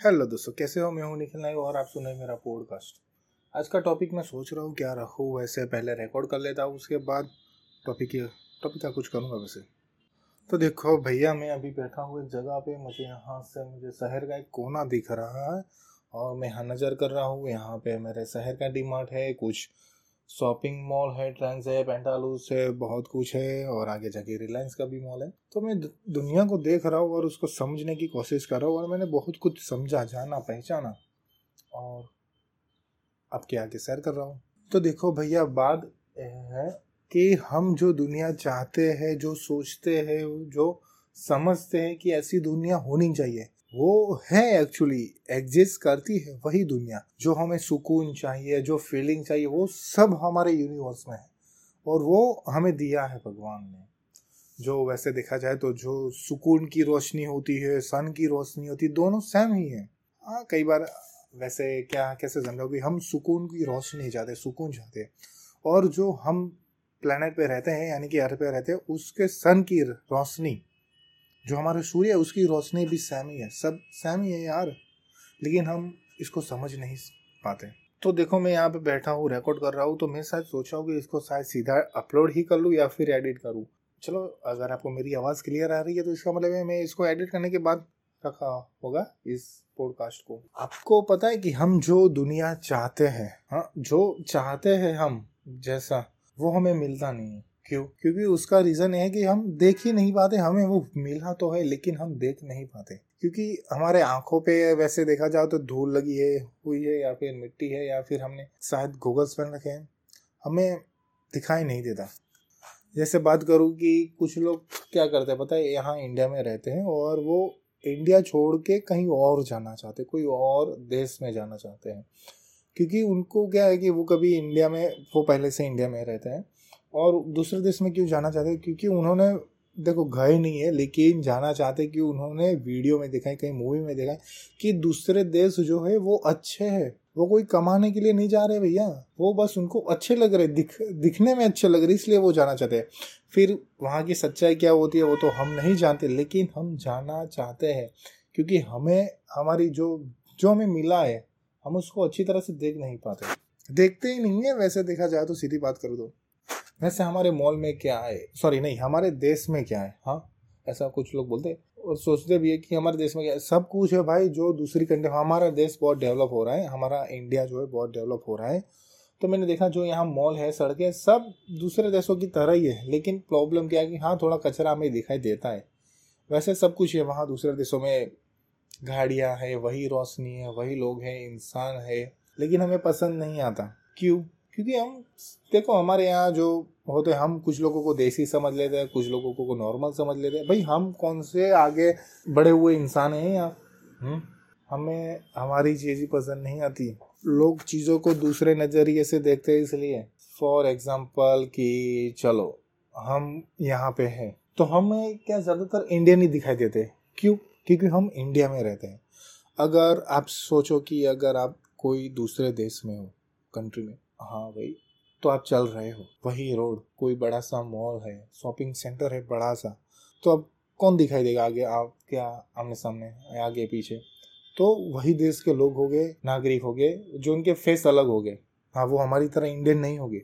Hello दोस्तों, कैसे हो? मैं हूँ निखिल नायक और आप सुन मेरा पॉडकास्ट आज का टॉपिक मैं सोच रहा हूँ क्या रखूँ, वैसे पहले रिकॉर्ड कर लेता हूँ, उसके बाद टॉपिक टॉपिक का कुछ करूँगा वैसे। तो देखो भैया, मैं अभी बैठा हूँ एक जगह पे, मुझे यहाँ से, मुझे शहर का एक कोना दिख रहा है और मैं यहाँ नज़र कर रहा हूँ, यहाँ पे मेरे शहर का डी है कुछ। शॉपिंग मॉल है ट्रेंड्स है पेंटालूस है, बहुत कुछ है और आगे जाके रिलायंस का भी मॉल है। तो मैं दुनिया को देख रहा हूँ और उसको समझने की कोशिश कर रहा हूँ और मैंने बहुत कुछ समझा, जाना, पहचाना और आपके आगे शेयर कर रहा हूँ। तो देखो भैया, बात है कि हम जो दुनिया चाहते हैं, जो सोचते हैं, जो समझते हैं कि ऐसी दुनिया होनी चाहिए वो है एक्चुअली एग्जिस्ट करती है वही दुनिया। जो हमें सुकून चाहिए, जो फीलिंग चाहिए, वो सब हमारे यूनिवर्स में है। और वो हमें दिया है भगवान ने। जो वैसे देखा जाए तो जो सुकून की रोशनी होती है सन की रोशनी होती है, दोनों सेम ही है। हाँ कई बार वैसे क्या, कैसे समझाओगे हम सुकून की रोशनी चाहते सुकून चाहते और जो हम प्लानट पे रहते हैं, यानी कि अर्थ पे रहते हैं, उसके सन की रोशनी जो हमारा सूर्य है, उसकी रोशनी भी सेम ही है। सब सेम ही है यार। लेकिन हम इसको समझ नहीं पाते। तो देखो, मैं यहाँ पे बैठा हूँ रिकॉर्ड कर रहा हूँ तो मैं शायद सोचा हूँ कि इसको शायद सीधा अपलोड ही कर लूँ या फिर एडिट करूँ। चलो, अगर आपको मेरी आवाज़ क्लियर आ रही है तो इसका मतलब है मैं इसको एडिट करने के बाद रखा होगा इस पॉडकास्ट को। आपको पता है कि हम जो दुनिया चाहते हैं हाँ जो चाहते हैं हम, जैसा, वो हमें मिलता नहीं है। क्यों? क्योंकि उसका रीज़न है कि हम देख ही नहीं पाते, हमें वो मिला तो है, लेकिन हम देख नहीं पाते। क्योंकि हमारे आँखों पे वैसे देखा जाए तो धूल लगी है, हुई है, या फिर मिट्टी है, या फिर हमने शायद गूगल्स पहन रखे हैं, हमें दिखाई नहीं देता। जैसे बात करूँ कि कुछ लोग क्या करते हैं, पता है, यहाँ इंडिया में रहते हैं और वो इंडिया छोड़ के कहीं और जाना चाहते कोई और देश में जाना चाहते हैं। क्योंकि उनको क्या है कि वो कभी इंडिया में, वो पहले से इंडिया में रहते हैं और दूसरे देश में क्यों जाना चाहते? क्योंकि उन्होंने, देखो, गए नहीं है, लेकिन जाना चाहते कि उन्होंने वीडियो में देखा है कहीं मूवी में देखा है कि दूसरे देश जो है, वो अच्छे है। वो कोई कमाने के लिए नहीं जा रहे भैया। वो बस उनको अच्छे लग रहे, दिख, दिखने में अच्छे लग रहे, इसलिए वो जाना चाहते हैं। फिर वहाँ की सच्चाई क्या होती है, वो तो हम नहीं जानते, लेकिन हम जाना चाहते हैं। क्योंकि हमें, हमारी जो जो हमें मिला है, हम उसको अच्छी तरह से देख नहीं पाते। देखते ही नहीं है, वैसे देखा जाए तो सीधी बात करो तो। वैसे हमारे मॉल में क्या है? सॉरी नहीं, हमारे देश में क्या है? हाँ ऐसा कुछ लोग बोलते हैं। और सोचते भी है कि हमारे देश में क्या है? सब कुछ है भाई, जो दूसरी कंट्री हमारा देश बहुत डेवलप हो रहा है, हमारा इंडिया जो है बहुत डेवलप हो रहा है। तो मैंने देखा जो यहाँ मॉल है, सड़कें, सब दूसरे देशों की तरह ही है, लेकिन प्रॉब्लम क्या है कि हाँ थोड़ा कचरा हमें दिखाई देता है। वैसे सब कुछ है वहाँ, दूसरे देशों में गाड़ियाँ है, वही रोशनी है, वही लोग हैं, इंसान है, लेकिन हमें पसंद नहीं आता। क्यों? क्योंकि हम, देखो हमारे यहाँ जो होते हम कुछ लोगों को देसी समझ लेते हैं, कुछ लोगों को नॉर्मल समझ लेते हैं। भाई, हम कौन से आगे बढ़े हुए इंसान हैं यहाँ? हम्म? हमें, हमारी चीज़ ही पसंद नहीं आती। लोग चीज़ों को दूसरे नज़रिए से देखते हैं इसलिए। फॉर एग्ज़ाम्पल कि, चलो, हम यहाँ पे हैं। तो हमें क्या ज़्यादातर इंडियन ही दिखाई देते क्यों? क्योंकि हम इंडिया में रहते हैं। अगर आप सोचो कि अगर आप कोई दूसरे देश में हो कंट्री में हाँ भाई तो आप चल रहे हो। वही रोड, कोई बड़ा सा मॉल है, शॉपिंग सेंटर है बड़ा सा। तो अब कौन दिखाई देगा आगे, आप क्या आमने सामने आगे पीछे? तो वही देश के लोग हो गए, नागरिक हो गए, जो उनके फेस अलग हो गए। हाँ वो हमारी तरह इंडियन नहीं हो गए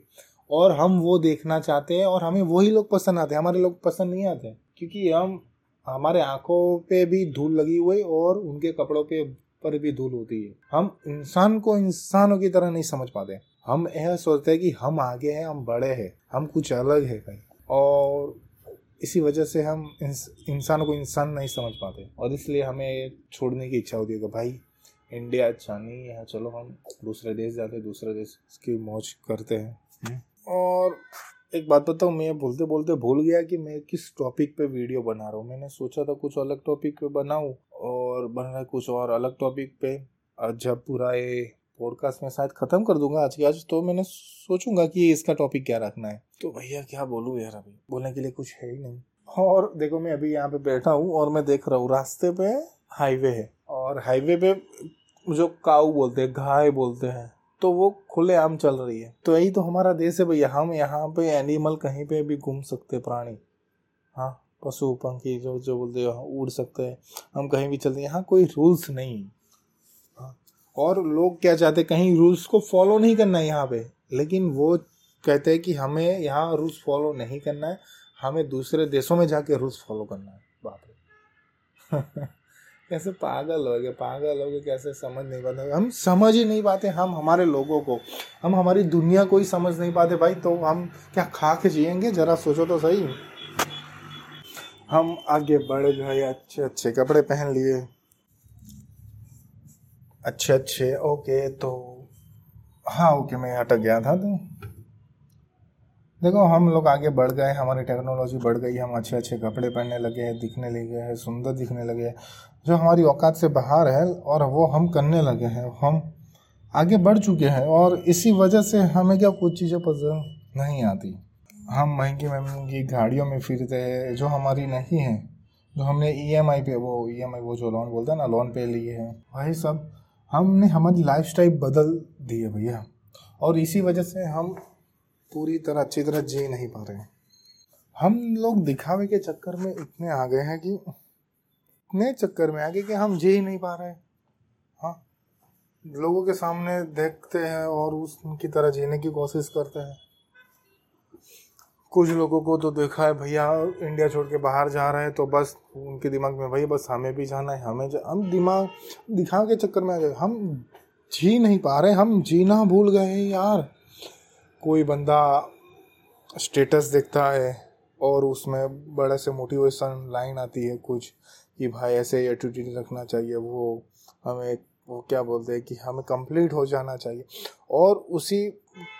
और हम वो देखना चाहते हैं और हमें वही लोग पसंद आते हैं। हमारे लोग पसंद नहीं आते क्योंकि हम, हमारे आँखों पे भी धूल लगी हुई और उनके कपड़ों पे पर भी धूल होती है। हम इंसान को इंसानों की तरह नहीं समझ पाते। हम यह सोचते हैं कि हम आगे हैं हम बड़े हैं हम कुछ अलग है कहीं। और इसी वजह से हम इंसान को इंसान नहीं समझ पाते। और इसलिए हमें छोड़ने की इच्छा होती है कि भाई इंडिया अच्छा नहीं है चलो हम दूसरे देश जाते दूसरे देश की मौज करते हैं। हम्म। और एक बात बताऊँ मैं बोलते बोलते भूल गया कि मैं किस टॉपिक पे वीडियो बना रहा हूँ। मैंने सोचा था कुछ अलग टॉपिक पे बनाऊँ और बन रहा कुछ और अलग टॉपिक पे। जब पूरा ये पॉडकास्ट में शायद ख़त्म कर दूँगा आज की आज तो मैंने सोचूँगा कि इसका टॉपिक क्या रखना है। तो भैया क्या बोलूँ यार अभी? बोलने के लिए कुछ है ही नहीं। और देखो मैं अभी यहाँ पे बैठा हूँ और मैं देख रहा हूँ रास्ते पे हाईवे है और हाईवे पे जो काऊ बोलते हैं घाय बोलते हैं तो वो खुले आम चल रही है। तो यही तो हमारा देश है भैया हम यहाँ पे एनिमल कहीं पे भी घूम सकते प्राणी। हाँ पशु पंखी जो जो बोलते हैं उड़ सकते हैं हम कहीं भी चलते हैं यहाँ कोई रूल्स नहीं। और लोग क्या चाहते कहीं रूल्स को फॉलो नहीं करना है यहाँ पे। लेकिन वो कहते हैं कि हमें यहाँ रूल्स फॉलो नहीं करना है, हमें दूसरे देशों में जाके रूल्स फॉलो करना है। बाप रे। कैसे पागल हो गए, पागल हो गए, कैसे समझ नहीं पाते। हम समझ ही नहीं पाते हम हमारे लोगों को। हम हमारी दुनिया को ही समझ नहीं पाते भाई तो हम क्या खा के जिएँगे? जरा सोचो तो सही। हम आगे बढ़ गए अच्छे अच्छे कपड़े पहन लिए। अच्छे अच्छे, ओके तो हाँ ओके, मैं अटक गया था तो। देखो, हम लोग आगे बढ़ गए, हमारी टेक्नोलॉजी बढ़ गई, हम अच्छे अच्छे कपड़े पहनने लगे हैं, दिखने लगे हैं, सुंदर दिखने लगे हैं। जो हमारी औकात से बाहर है, और वो हम करने लगे हैं, हम आगे बढ़ चुके हैं, और इसी वजह से हमें क्या कुछ चीज़ें पसंद नहीं आती। हम महँगी महँगी गाड़ियों में फिरते हैं, जो हमारी नहीं है, जो हमने ई एम आई पे, वो ई एम आई वो जो लोन बोलते हैं ना लोन पे लिए हैं, वही सब। हमने हमारी लाइफ स्टाइल बदल दी है भैया। और इसी वजह से हम पूरी तरह, अच्छी तरह जी नहीं पा रहे हैं। हम लोग दिखावे के चक्कर में इतने आ गए हैं कि, इतने चक्कर में आ गए कि हम जी ही नहीं पा रहे हाँ। लोगों के सामने देखते हैं और उसकी तरह जीने की कोशिश करते हैं। कुछ लोगों को तो देखा है, भैया, इंडिया छोड़ के बाहर जा रहे हैं तो बस उनके दिमाग में, भाई, बस हमें भी जाना है, हमें जा... हम दिमाग दिखावे के चक्कर में आ गए। हम जी नहीं पा रहे, हम जीना भूल गए यार। कोई बंदा स्टेटस देखता है और उसमें बड़े से मोटिवेशन लाइन आती है कुछ कि भाई, ऐसे एटीट्यूड रखना चाहिए, वो हमें, वो क्या बोलते हैं कि हमें कंप्लीट हो जाना चाहिए। और उसी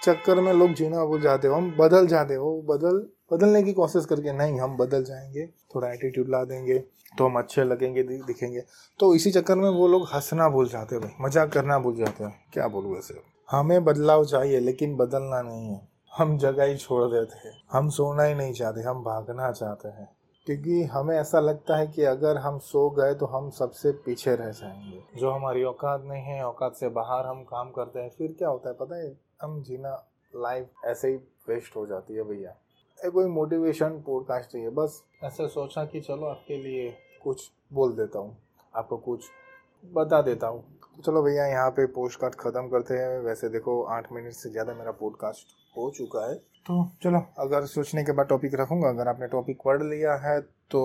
चक्कर में लोग जीना भूल जाते हो, हम बदल जाते हो बदल बदलने की कोशिश करके, नहीं, हम बदल जाएँगे, थोड़ा एटीट्यूड ला देंगे तो हम अच्छे लगेंगे दिखेंगे। तो इसी चक्कर में वो लोग हंसना भूल जाते हैं भाई, मज़ाक करना भूल जाते हैं। क्या बोलूँ वैसे? हमें बदलाव चाहिए, लेकिन बदलना नहीं है। हम जगह ही छोड़ देते हैं। हम सोना ही नहीं चाहते, हम भागना चाहते हैं। क्योंकि हमें ऐसा लगता है कि अगर हम सो गए तो हम सबसे पीछे रह जाएँगे। जो हमारी औकात नहीं है, औकात से बाहर हम काम करते हैं, फिर क्या होता है पता है? हम जीना, लाइफ ऐसे ही वेस्ट हो जाती है भैया। एक कोई मोटिवेशन पॉडकास्ट चाहिए बस ऐसे सोचा कि चलो आपके लिए कुछ बोल देता हूँ, आपको कुछ बता देता हूँ। चलो भैया, यहाँ पे पोस्ट कार्ड ख़त्म करते हैं। वैसे देखो, आठ मिनट से ज़्यादा मेरा पॉडकास्ट हो चुका है। तो चलो, अगर सोचने के बाद टॉपिक रखूँगा, अगर आपने टॉपिक पढ़ लिया है तो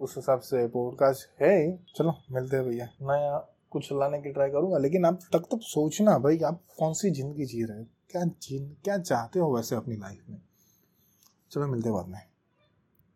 उस हिसाब से पॉडकास्ट है चलो, मिलते हैं भैया। नया कुछ लाने की ट्राई करूँगा, लेकिन आप तक तो सोचना भाई, आप कौन सी ज़िंदगी जी रहे हो? क्या जी क्या चाहते हो वैसे अपनी लाइफ में? चलो मिलते बाद में।